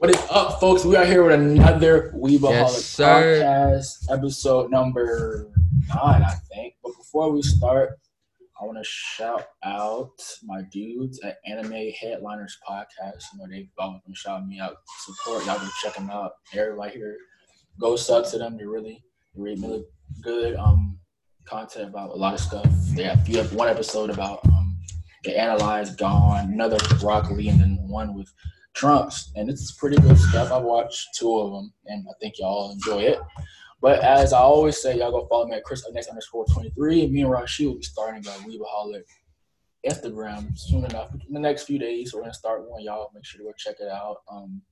What is up, folks? We are here with another Weebaholic Yes, podcast, episode number nine, I think. But before we start, I want to shout out my dudes at Anime Headliners Podcast. You know, they've always been shouting me out, support. Y'all go check them out. Everybody here, go sub to them. They're really, really, really good um, content about a lot of stuff. They have, you have one episode about um, they analyze Gon, another Lee, and then one with Trunks, and it's pretty good stuff. I've watched two of them, and I think y'all enjoy it. But as I always say, y'all go follow me at Chris next underscore twenty three. Me and Rashi will be starting a Weebaholic Instagram soon enough. In the next few days, we're gonna start one. Y'all make sure to go check it out. Um,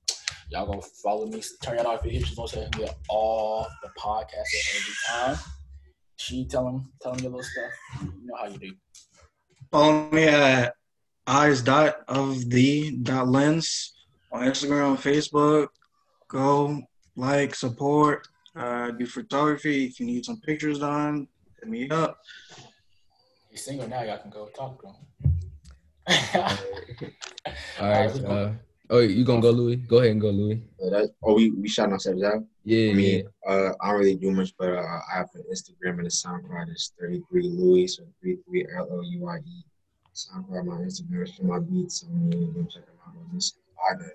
y'all go follow me. Turn your notifications on so you can get all the podcasts at every time. She tell them, tell them your little stuff. You know how you do. Follow me at eyes dot of the dot lens on Instagram, Facebook. Go like, support, uh, do photography. If you need some pictures done, hit me up. He's single now. Y'all can go talk to him. All right. Uh, oh, you gonna go, Louis? Go ahead and go, Louis. Uh, that, oh, we we shouting ourselves out. Yeah, I mean, uh, I don't really do much, but uh, I have an Instagram and a SoundCloud. It's 33 Louis, so 33 L O U I E. SoundCloud, my Instagram my beats. I mean, go check them out this. Got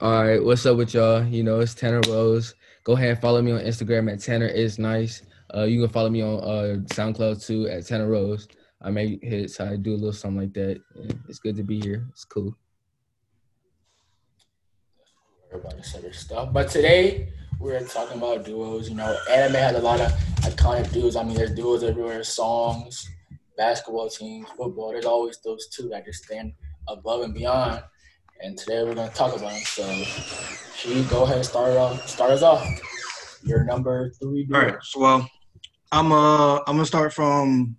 All right, what's up with y'all? You know, it's Tanner Rose. Go ahead and follow me on Instagram at Tanner is nice. Uh, you can follow me on uh, SoundCloud too at Tanner Rose. I make hits. I do a little something like that. Yeah, It's good to be here. It's cool. Everybody said their stuff. But today we're talking about duos. You know, anime has a lot of iconic duos. I mean, there's duos everywhere, songs, basketball teams, football. There's always those two that just stand above and beyond. And today we're gonna talk about them. So, she go ahead and start off. Start us off. Your number three duo. All right. So, well, I'm uh I'm gonna start from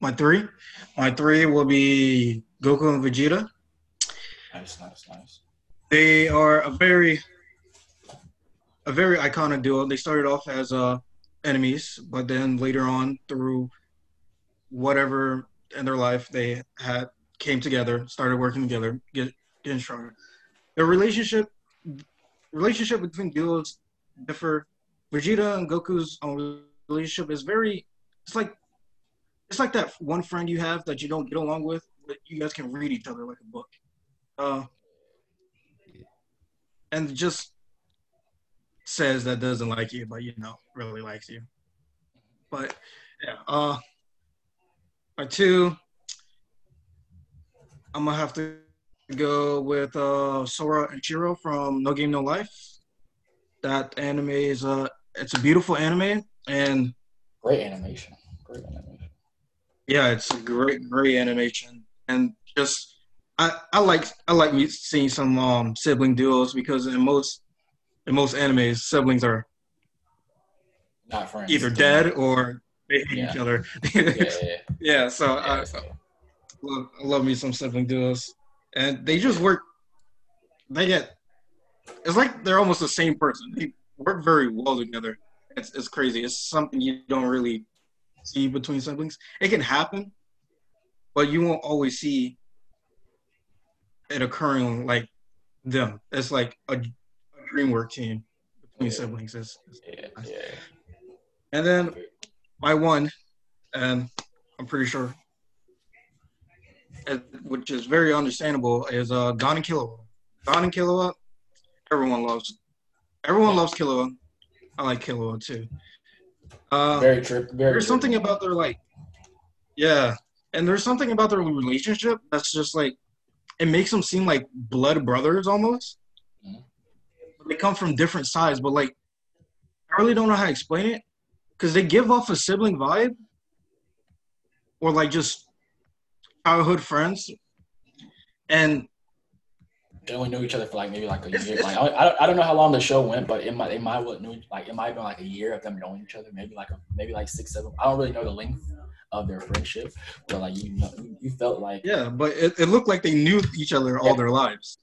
my three. My three will be Goku and Vegeta. Nice, nice, nice. They are a very a very iconic duo. They started off as uh enemies, but then later on through whatever in their life they had came together, started working together, get getting stronger. The relationship relationship between duos differ. Vegeta and Goku's own relationship is very it's like it's like that one friend you have that you don't get along with, but you guys can read each other like a book. Uh and just says that doesn't like you, but you know, really likes you. But yeah, uh two I'm gonna have to go with uh Sora and Shiro from No Game No Life. That anime is uh it's a beautiful anime and Great animation. Great animation. yeah, it's a great great animation and just I, I like I like seeing some um sibling duos because in most in most animes siblings are Not friends. either dead or they hate each Yeah. other. Yeah, yeah, so uh, I, so- love, love me some sibling duos, and they just work. They get. It's like they're almost the same person. They work very well together. It's it's crazy. It's something you don't really see between siblings. It can happen, but you won't always see it occurring like them. It's like a, a dream work team between Yeah. siblings. It's, it's- yeah, yeah. and then my one, and I'm pretty sure, which is very understandable, is uh, Gon and Killua. Gon and Killua, everyone loves. Everyone loves Killua. I like Killua too. Uh, Very trip. Very. there's something about their like, yeah, and there's something about their relationship that's just like, it makes them seem like blood brothers almost. Mhm. They come from different sides, but like, I really don't know how to explain it, because they give off a sibling vibe, or like just childhood friends, and They only knew each other for like maybe like a It's- year. it's- Like I, don't, I don't know how long the show went, but it might it might have knew like it might have been like a year of them knowing each other. Maybe like a, maybe like six seven. I don't really know the length of their friendship, but like you know, you felt like yeah, but it, it looked like they knew each other all Yeah. their lives.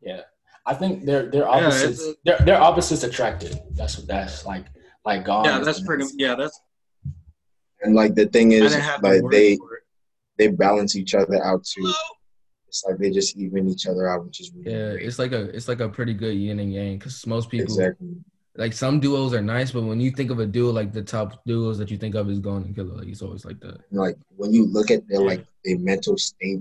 yeah. I think they're they're opposites. it's- they're they're opposites attracted. That's what that's like like gone. Yeah, that's pretty. Yeah, that's. And like the thing is, didn't have the like they they balance each other out too. it's like they just even each other out, which is really Yeah, great. it's like a it's like a pretty good yin and yang because most people exactly. like some duos are nice, but when you think of a duo, like the top duos that you think of is Gon and Killua. Like it's always like that. like when you look at their like their mental state,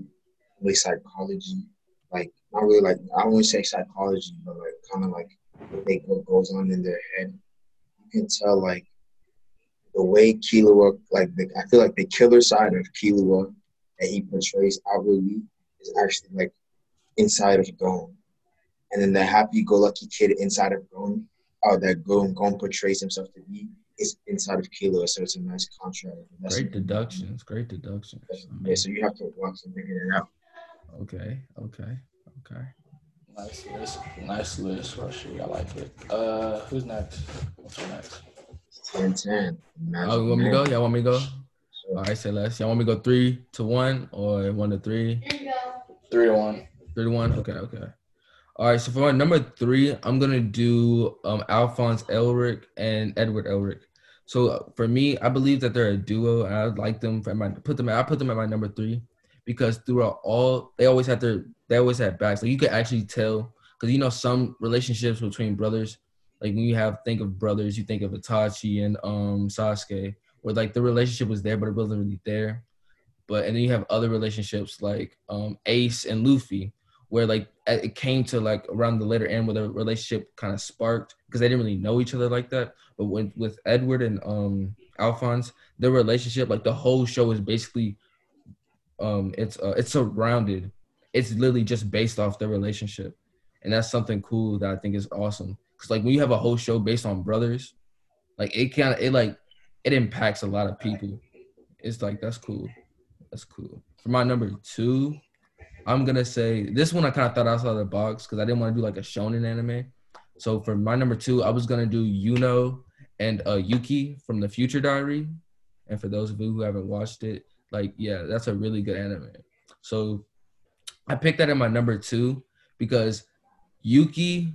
like psychology, like not really like I wouldn't say psychology, but like kind of like what they what goes on in their head. Can tell like the way Killua, like the, I feel like the killer side of Killua that he portrays outwardly is actually like inside of Gon, and then the happy-go-lucky kid inside of Gon, uh, that Gon Gon portrays himself to be, is inside of Killua. So it's a nice contrast. That's- Great deductions. Great deductions. yeah, so you have to watch and figure it out. Okay. Okay. Okay. Nice list. Nice list, Rushy. I like it. Uh, who's next? What's next? 10 10. Oh, you want me to go? Y'all want me to go? So, All right, say less. Y'all want me to go three to one or one to three? Three to one. Three to one. Okay. Okay. All right. So for my number three, I'm gonna do um Alphonse Elric and Edward Elric. So uh, for me, I believe that they're a duo. And I like them. For my put them. I put them at my number three because throughout all, they always had their. They always had backs. Like you could actually tell because you know some relationships between brothers. Like when you have think of brothers, you think of Itachi and um Sasuke, where like the relationship was there, but it wasn't really there. But and then you have other relationships like um Ace and Luffy, where like it came to like around the later end where the relationship kind of sparked because they didn't really know each other like that. But when with Edward and um Alphonse, their relationship, like the whole show is basically um it's uh, it's surrounded. It's literally just based off their relationship. And that's something cool that I think is awesome. Cause like when you have a whole show based on brothers, like it kind of it like it impacts a lot of people. It's like that's cool. That's cool. For my number two, I'm gonna say this one I kind of thought outside the box because I didn't want to do like a shonen anime. So for my number two, I was gonna do Yuno and uh, Yuki from the Future Diary. And for those of you who haven't watched it, like yeah, that's a really good anime. So I picked that in my number two because Yuki,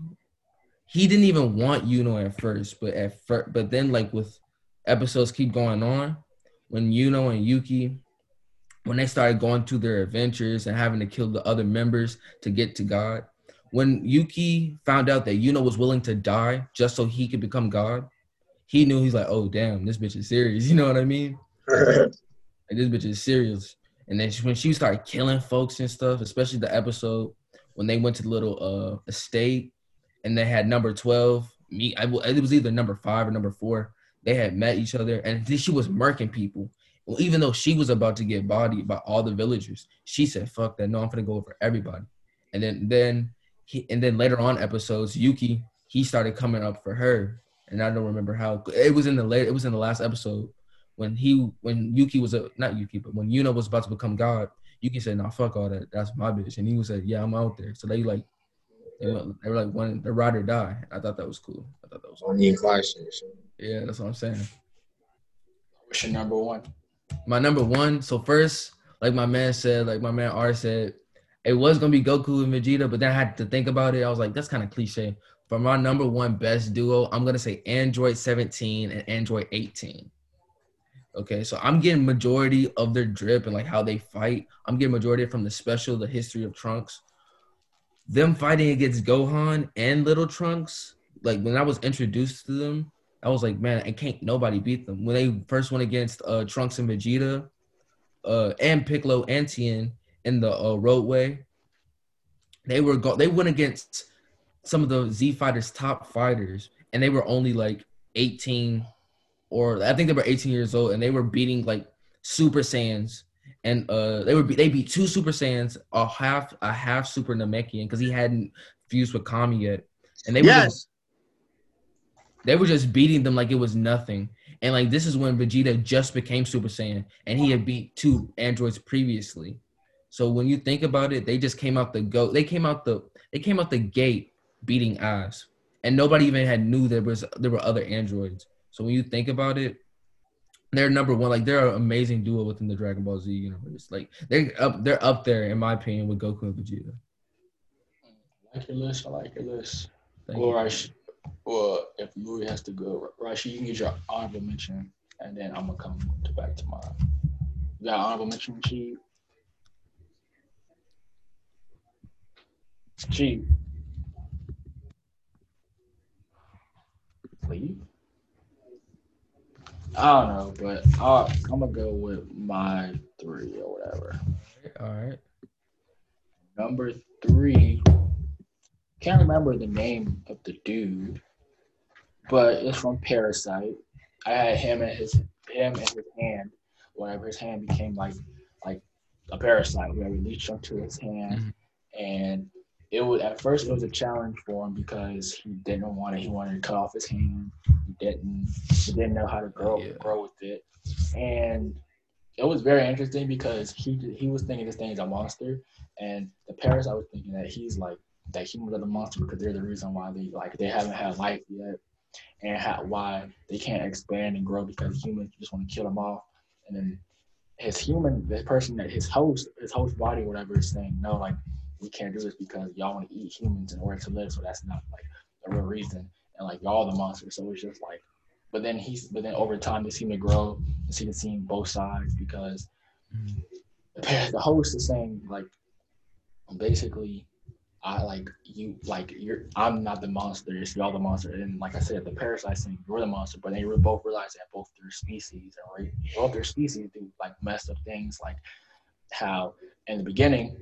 he didn't even want Yuno at first, but at first, but then like with episodes keep going on, when Yuno and Yuki when they started going through their adventures and having to kill the other members to get to God. When Yuki found out that Yuno was willing to die just so he could become God, he knew he's like, oh damn, this bitch is serious. You know what I mean? Like this bitch is serious. And then she, when she started killing folks and stuff, especially the episode when they went to the little uh estate and they had number twelve. Me, I, it was either number five or number four. They had met each other, and she was murking people. Well, even though she was about to get bodied by all the villagers, she said, "Fuck that! No, I'm gonna go over everybody." And then, then he, and then later on episodes, Yuki he started coming up for her, and I don't remember how. It was in the late. It was in the last episode when he when Yuki was a not Yuki, but when Yuno was about to become God. Yuki said, "Nah, fuck all that. That's my bitch." And he was like, "Yeah, I'm out there." So they like, they, went, they were like, "One, the ride or die." I thought that was cool. I thought that was. Cool. Bonnie and Clyde Yeah, that's what I'm saying. What's your number one? my number one. So first, like my man said, like my man R said, it was gonna be Goku and Vegeta, but then I had to think about it. I was like, that's kind of cliche. For my number one best duo, I'm gonna say Android 17 and Android 18. Okay, so I'm getting majority of their drip and like how they fight. I'm getting majority from the special, the history of Trunks. Them fighting against Gohan and Little Trunks, like when I was introduced to them, I was like, man, I can't nobody beat them. When they first went against uh, Trunks and Vegeta, uh, and Piccolo and Tien in the uh, roadway, they were go- they went against some of the Z fighters' top fighters, and they were only like 18 or I think they were 18 years old, and they were beating like Super Saiyans, and uh, they were be- they beat two Super Saiyans, a half a half Super Namekian because he hadn't fused with Kami yet, and they were just they were just beating them like it was nothing. And like this is when Vegeta just became Super Saiyan and he had beat two androids previously. So when you think about it, they just came out the go they came out the they came out the gate beating ass. And nobody even had knew there was there were other androids. So when you think about it, they're number one. Like they're an amazing duo within the Dragon Ball Z universe. Like they're up they're up there in my opinion with Goku and Vegeta. I like your list. I like your list. Thank Well, well, if Louis has to go, Rashi, you can get your honorable mention, and then I'm gonna come to back to mine. You got honorable mention sheet? cheap. Leave? I don't know, but i I'm gonna go with my three or whatever. All right. Number three, can't remember the name of the dude, but it's from Parasyte. I had him and his him and his hand, whatever his hand became like like a parasite, whatever leached onto his hand, Mhm. and it was at first it was a challenge for him because he didn't want it. He wanted to cut off his hand. He didn't. He didn't know how to grow Yeah. grow with it, and it was very interesting because he he was thinking this thing is a monster, and the parents I was thinking that he's like that humans are the monster because they're the reason why they like they haven't had life yet, and how, why they can't expand and grow because humans just want to kill them off, and then his human the person that his host his host body whatever is saying no like we can't do this because y'all want to eat humans in order to live so that's not like the real reason and like y'all the monsters so it's just like but then he's but then over time they seem to grow and see the seeing both sides because Mhm. the, the host is saying like basically I like you like you're I'm not the monster, it's y'all the monster. And like I said, the parasite thing, you're the monster, but they both realize that both their species and right, both their species do like messed up things like how in the beginning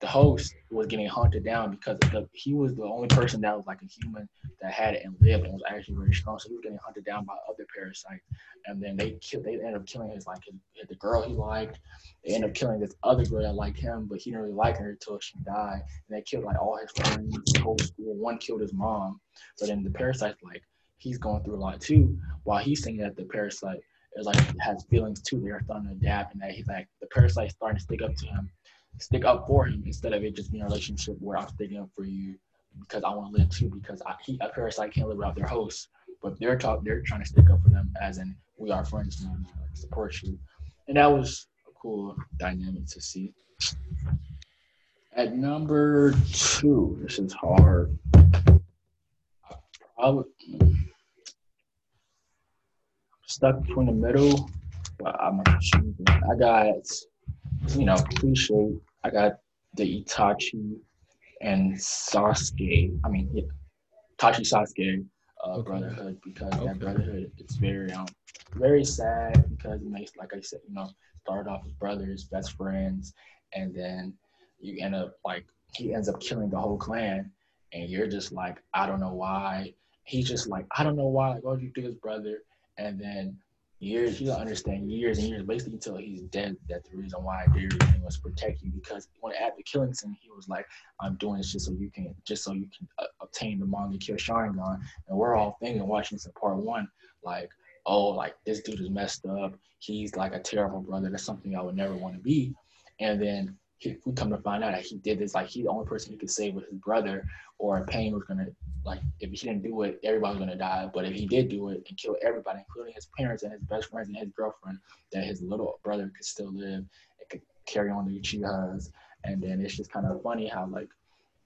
the host was getting hunted down because the, he was the only person that was like a human that had it and lived and was actually very strong. So he was getting hunted down by other parasites, and then they killed. They ended up killing his like his, the girl he liked. They ended up killing this other girl that liked him, but he didn't really like her until she died. And they killed like all his friends, his whole school. One killed his mom. But then the parasite like he's going through a lot too. While he's thinking that the parasite is like has feelings too, they're starting to adapt, and that he's like the parasite's starting to stick up to him stick up for him instead of it just being a relationship where I'm sticking up for you because I want to live too because I, he, a parasite can't live without their host, but they're talk they're trying to stick up for them as in we are friends now, like, support you, and that was a cool dynamic to see. At number two, this is hard. I probably stuck between the middle, but I'm choosing. I got you know, cliche. I got the Itachi and Sasuke. I mean, yeah, Itachi Sasuke uh, Okay. brotherhood because Okay. that brotherhood it's very um very sad because it makes like I said, you know, started off as brothers, best friends, and then you end up like he ends up killing the whole clan, and you're just like, I don't know why. He's just like, I don't know why. Like, what did you do his brother? And then years, you don't understand years and years, basically until he's dead. That the reason why everything was to protect you because when the killing he was like, "I'm doing this just so you can, just so you can uh, obtain the Mangekyō Sharingan." And we're all thinking, watching this in part one, like, "Oh, like this dude is messed up. He's like a terrible brother. That's something I would never want to be." And then he, we come to find out that he did this, like he's the only person he could save with his brother, or Pain was gonna like if he didn't do it, everybody was gonna die. But if he did do it and kill everybody, including his parents and his best friends and his girlfriend, that his little brother could still live and could carry on the Uchihas. And then it's just kind of funny how like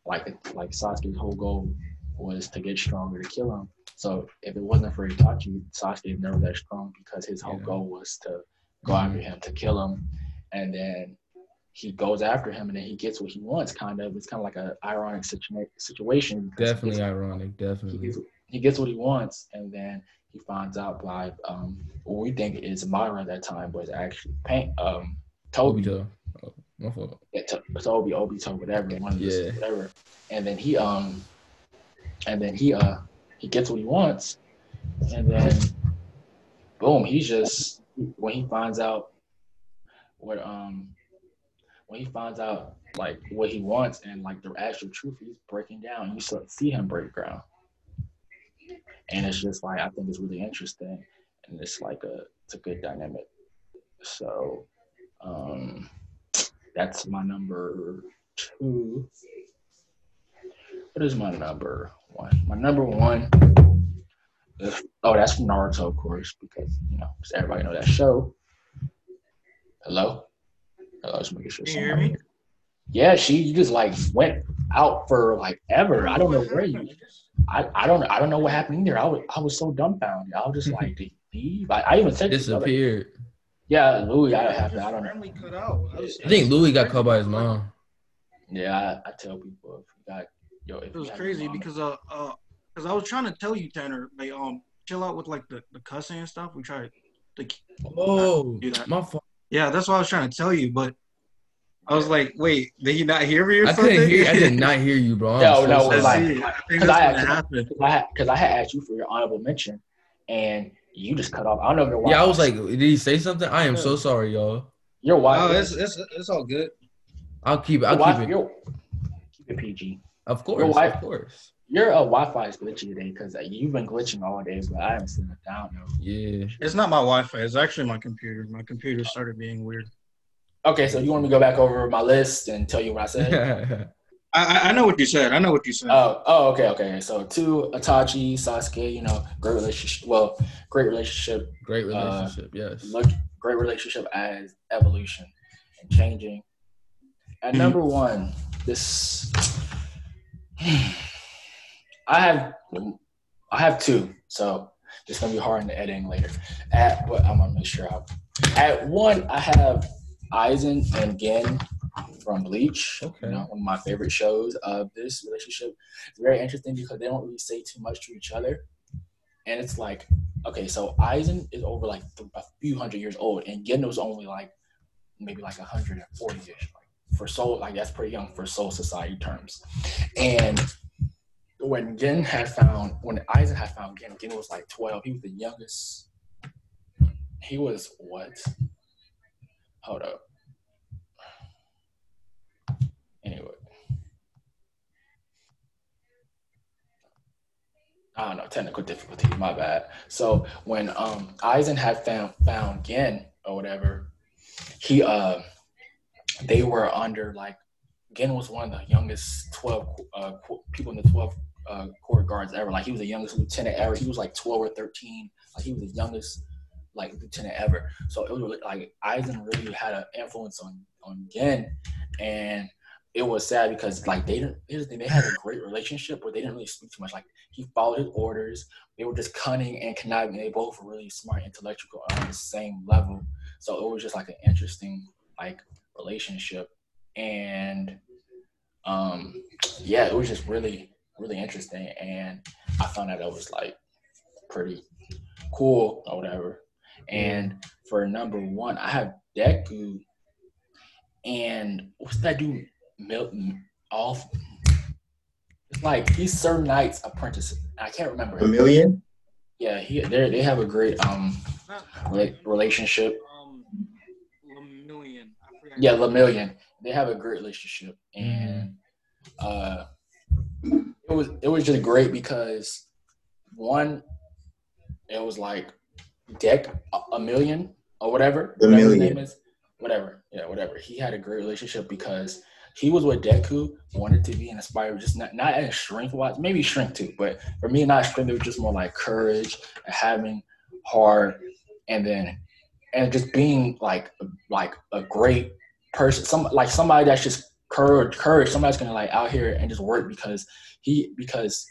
like like Sasuke's whole goal was to get stronger to kill him. So if it wasn't for Itachi, Sasuke is never that strong because his whole Yeah. goal was to go after him to kill him, and then he goes after him and then he gets what he wants. Kind of, it's kind of like a ironic situa- situation. he Definitely ironic. he Definitely. gets, he gets what he wants, and then he finds out by um, what we think is Madara at that time, but it's actually Paint, um, Tobi, Obito. Oh, my fault. yeah, to- Tobi, Obito, whatever, one of Yeah. whatever, and then he um, and then he uh, he gets what he wants, and then boom, he just when he finds out what um, when he finds out like what he wants and like the actual truth, he's breaking down. You see him break ground and it's just like I think it's really interesting, and it's like a it's a good dynamic. So, um, that's my number two. What is my number one? My number one. Is, oh, that's Naruto, of course, because you know, everybody know that show. Hello, hello, just making sure. Can you hear me? Yeah, she you just like went out for like ever. I don't know where you. I, I don't I don't know what happened either. I was I was so dumbfounded. I was just like, did he leave? I, I even said to the other- Disappeared. Yeah, Louis, I Yeah, have to. I don't know. randomly cut out. I, was- I think Louis got caught by his mom. Yeah, I, I tell people if you got yo, if It was crazy because uh uh because I was trying to tell you, Tanner, like um chill out with like the, the cussing and stuff. We tried to Oh, Do that. my fault. Yeah, that's what I was trying to tell you, but I was like, wait, did he not hear me or I something? couldn't hear. I did not hear you, bro. I'm No, so no, sorry. Like- see. I think 'cause that's I what actually- happened. Cause I had, I had asked you for your honorable mention, and you just cut off. I don't know if your wife. yeah, I was like, did he say something? I am so sorry, y'all. your wife. Oh, it's, it's it's all good. I'll keep it. I'll wife, keep it. keep it PG. Of course, wife- of course. Your uh, Wi-Fi is glitchy today because uh, you've been glitching all day, but I haven't seen it down though. Yeah. It's not my Wi-Fi. It's actually my computer. My computer started being weird. Okay, so you want me to go back over my list and tell you what I said? I I, I know what you said. I know what you said. Oh, oh, okay, okay. So two, Itachi, Sasuke, you know, great relationship. Well, great relationship. Great uh, relationship. yes. Look, great relationship as evolution and changing. At number hmm. one, this I have I have two, so it's gonna be hard in the editing later. At but I'm gonna make sure I at one I have Aizen and Gin from Bleach. Okay. You know, one of my favorite shows of this relationship. It's very interesting because they don't really say too much to each other. And it's like, okay, so Aizen is over like th- a few hundred years old, and Gin was only like maybe like 140 ish. Like for soul, like that's pretty young for soul society terms. And when Gin had found, when Aizen had found Gin, Gin was like 12. He was the youngest. He was what? Hold up. Anyway. I don't know, technical difficulty, my bad. So when um Aizen had found found Gin or whatever, he uh they were under like Gin was one of the youngest twelve uh people in the twelve uh court guards ever. Like he was the youngest lieutenant ever. He was like twelve or thirteen. Like he was the youngest like lieutenant ever. So it was really, like Aizen really had an influence on on Gin, and it was sad because like they didn't. They had a great relationship, but they didn't really speak too much. Like he followed his orders. They were just cunning and conniving. They both were really smart, intellectual on the same level. So it was just like an interesting like relationship, and um, yeah, it was just really really interesting. And I found out it was like pretty cool or whatever. And for number one, I have Deku and what's that dude? Milton off. It's like he's Sir Knight's apprentice. I can't remember. A million? Yeah, he they they have a great um rela- relationship. Um, Lemillion. I forgot. Yeah, Lemillion. They have a great relationship, and uh, it was it was just great because one, it was like Deck a, million or whatever, The whatever Million. name is, whatever, yeah, whatever. He had a great relationship because he was with Deku, wanted to be inspired, just not not as strength wise, maybe strength too, but for me, not strength. It was just more like courage, and having heart, and then and just being like like a great person, some like somebody that's just courage, courage. Somebody's gonna like out here and just work because he because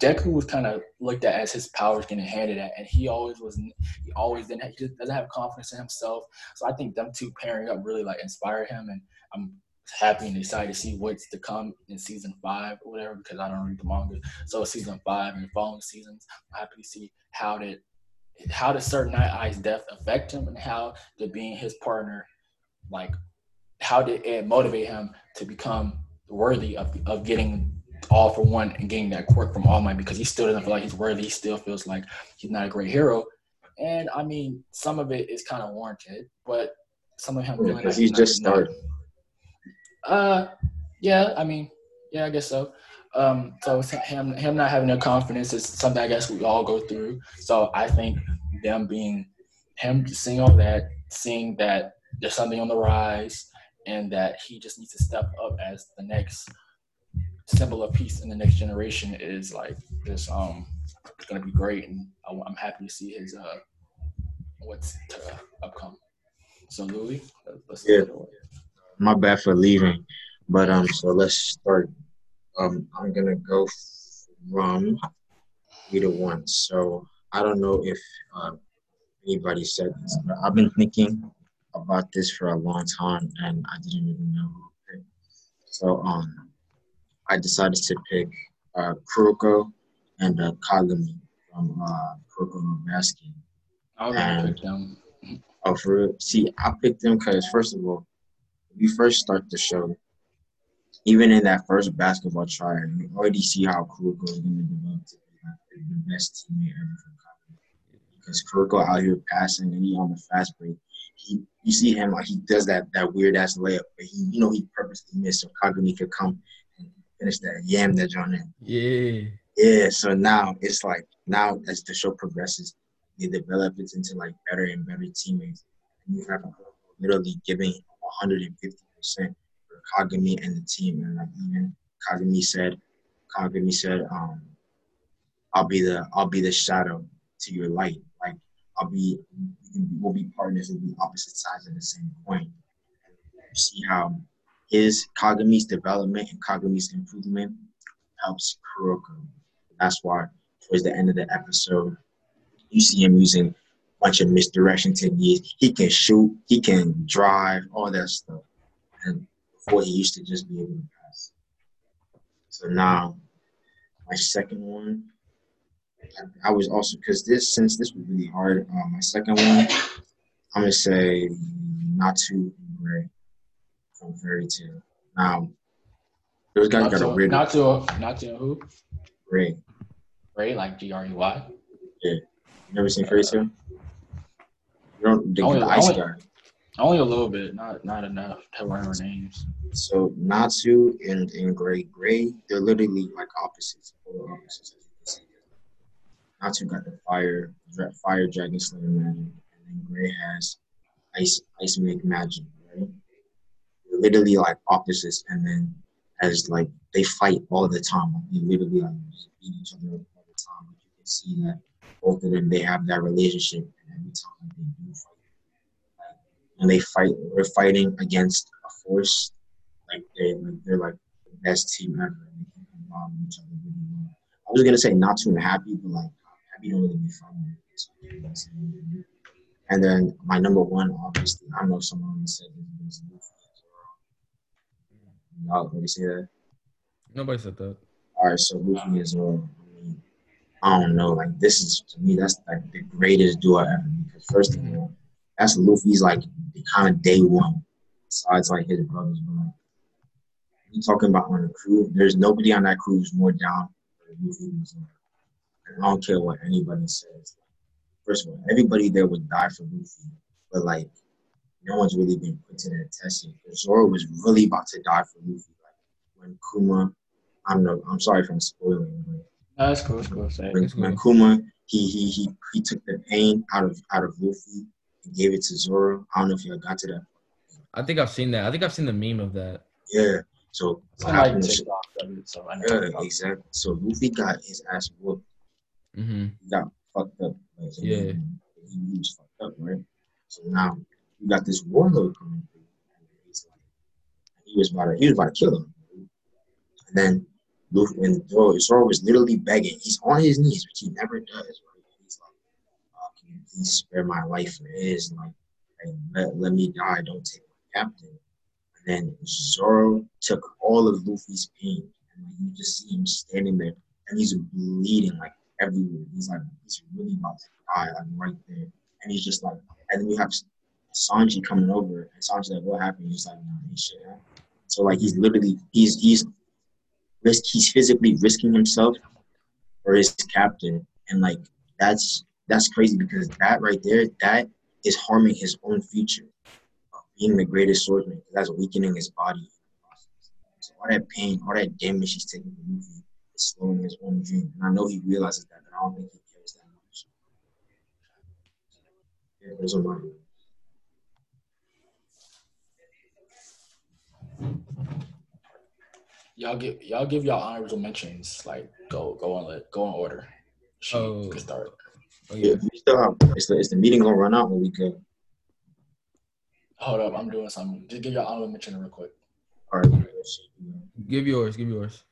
Deku was kind of looked at as his powers getting handed at, and he always was he always didn't have, he just doesn't have confidence in himself. So I think them two pairing up really like inspired him, and I'm happy and excited to see what's to come in season five or whatever because I don't read the manga. So season five and following seasons, I'm happy to see how did how did Sir Nighteye's death affect him, and how did being his partner like how did it motivate him to become worthy of, of getting all for one and getting that quirk from All Might because he still doesn't feel like he's worthy. He still feels like he's not a great hero. And I mean, some of it is kind of warranted, but some of him feeling Because like he's just starting. Uh, yeah, I mean, yeah, I guess so. Um, so him him not having the confidence is something I guess we all go through. So I think them being him seeing all that, seeing that there's something on the rise, and that he just needs to step up as the next symbol of peace in the next generation is like this. Um, gonna be great, and I- I'm happy to see his uh what's to upcome. So Louis, let's Yeah. take it away. My bad for leaving. But um so let's start. Um I'm gonna go from either one. So I don't know if uh, anybody said this, but I've been thinking about this for a long time and I didn't even know. Okay. So um I decided to pick uh, Kuroko and uh, Kagami from uh, Kuroko no Basket. I gonna pick them. Oh, for real? See, I picked them because first of all, when we first start the show, even in that first basketball trial, you already see how Kuroko is going to develop to be like the best teammate ever for Kagami. Because Kuroko out here passing and he on the fast break, he you see him like he does that that weird ass layup, but he you know he purposely missed so Kagami could come and finish that yam that on in. Yeah. Yeah, so now it's like now as the show progresses, they develop it into like better and better teammates. And you have literally giving 150 percent for Kagami and the team. And like even Kagami said, Kagami said, um, I'll be the I'll be the shadow to your light. Like I'll be we'll be partners, we'll be opposite sides of the same coin. You see how his Kagami's development and Kagami's improvement helps Kuroko. That's why towards the end of the episode, you see him using a bunch of misdirection techniques. He can shoot, he can drive, all that stuff. And before he used to just be able to pass. So now, my second one, I, was also because this since this was really hard. Uh, my second one, I'm gonna say Natsu Gray from Fairy Tail. Now, those guys Not got a to, weird not to, not to who? Gray. Ray, like G R E Y. Yeah, you never seen Fairy Tail? You don't the, Only- the ice only- guy. Only a little bit, not not enough to remember names. So Natsu and, and Gray, Gray, they're literally like opposites, opposites. As you can see. Natsu got the fire, fire dragon slayer magic, and then Gray has ice, ice make magic, right? They're literally like opposites, and then as like they fight all the time, like, they literally like beat each other all the time. But you can see that both of them they have that relationship, and every time they do fight, like when they fight, we're fighting against a force like they like they're like the best team ever. And they can each other. I was gonna say not too happy, but like don't really be. And then my number one, obviously, I know someone said this Luffy. Y'all already say that. Nobody said that. All right, so Luffy is well. I mean, I don't know. Like this is to me, that's like the greatest duo ever. Because first of all, that's Luffy's like the kind of day one. Besides like his brothers, but like you talking about on the crew, there's nobody on that crew who's more down Luffy than. And I don't care what anybody says. First of all, everybody there would die for Luffy, but like no one's really been put to that test yet. Because Zoro was really about to die for Luffy. Like when Kuma, I don't know, I'm sorry for spoiling, but No, that's cool. That's cool. Say. when, cool. when Kuma he, he he he took the pain out of out of Luffy and gave it to Zoro. I don't know if y'all got to that. I think I've seen that. I think I've seen the meme of that. Yeah. So It's what on, like happened TikTok, so I know. yeah, exactly. So Luffy got his ass whooped. Mm-hmm. He got fucked up. Like, so Yeah. He, was fucked up, right? So now you got this warlord coming through. and he's like- He was about to he was about to kill him. And then Luffy and Zoro, Zoro was literally begging. He's on his knees, which he never does, right? He's like, uh, can you please spare my life for his like, like let, let me die, don't take my captain. And then Zoro took all of Luffy's pain. And like, you just see him standing there and he's bleeding like everywhere. He's like he's really about to die, like right there. And he's just like and then we have Sanji coming over and Sanji's like, What happened? He's like, ain't shit. So like he's literally he's he's risk he's physically risking himself for his captain. And like that's that's crazy because that right there, that is harming his own future of being the greatest swordsman. That's weakening his body. So all that pain, all that damage he's taking from Luffy is slowing his own dream. And I know he realizes that, but I don't think he cares that much. Yeah, those are mine. Y'all give y'all give y'all honorable mentions. Like go go on let go in order. She Oh. can start. Oh yeah. Yeah, we still have, is the, is the meeting gonna run out when we go? Hold up, I'm doing something. Just give y'all honorable mention real quick. All right. Give yours. Give yours.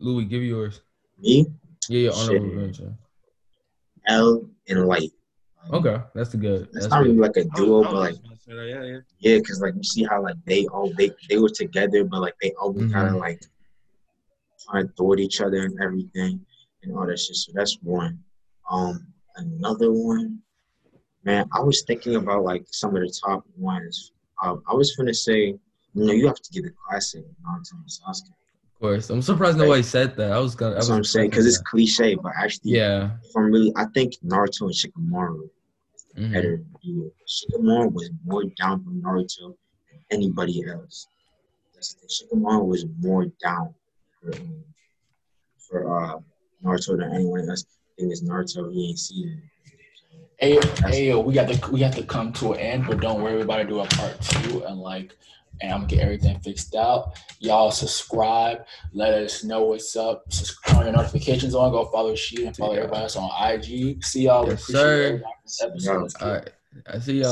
Louis, give yours. Me, Yeah, your honorable Shit. mention. L, and Light. Okay, that's the good. That's That's not really like a duo, but like Yeah, yeah, yeah. Yeah, because like you see how like they all they they were together, but like they always kind of like trying to thwart each other and everything and all that shit. So that's one. Um, another one, man. I was thinking about like some of the top ones. Um, I was gonna say, you know, you have to get the classic Naruto and Sasuke. Of course. I'm surprised nobody said that. I was gonna. I That's was what I'm saying because it's cliche, but actually, Yeah. if I'm really, I think Naruto and Shikamaru mhm. better duo. Shikamaru was more down for Naruto than anybody else. That's the. Shikamaru was more down for, um, for uh, Naruto than anyone else. thing is Naruto, he ain't seen it. Hey, hey, yo, we got to we got to come to an end, but don't worry, we're about to do a part two and like, and I'm gonna get everything fixed out. Y'all subscribe, let us know what's up. Subscribe, turn your notifications on. Go follow Sheet and follow Yeah. everybody else on IG. See y'all. Yes, sir. everybody for this episode. All right. I see y'all.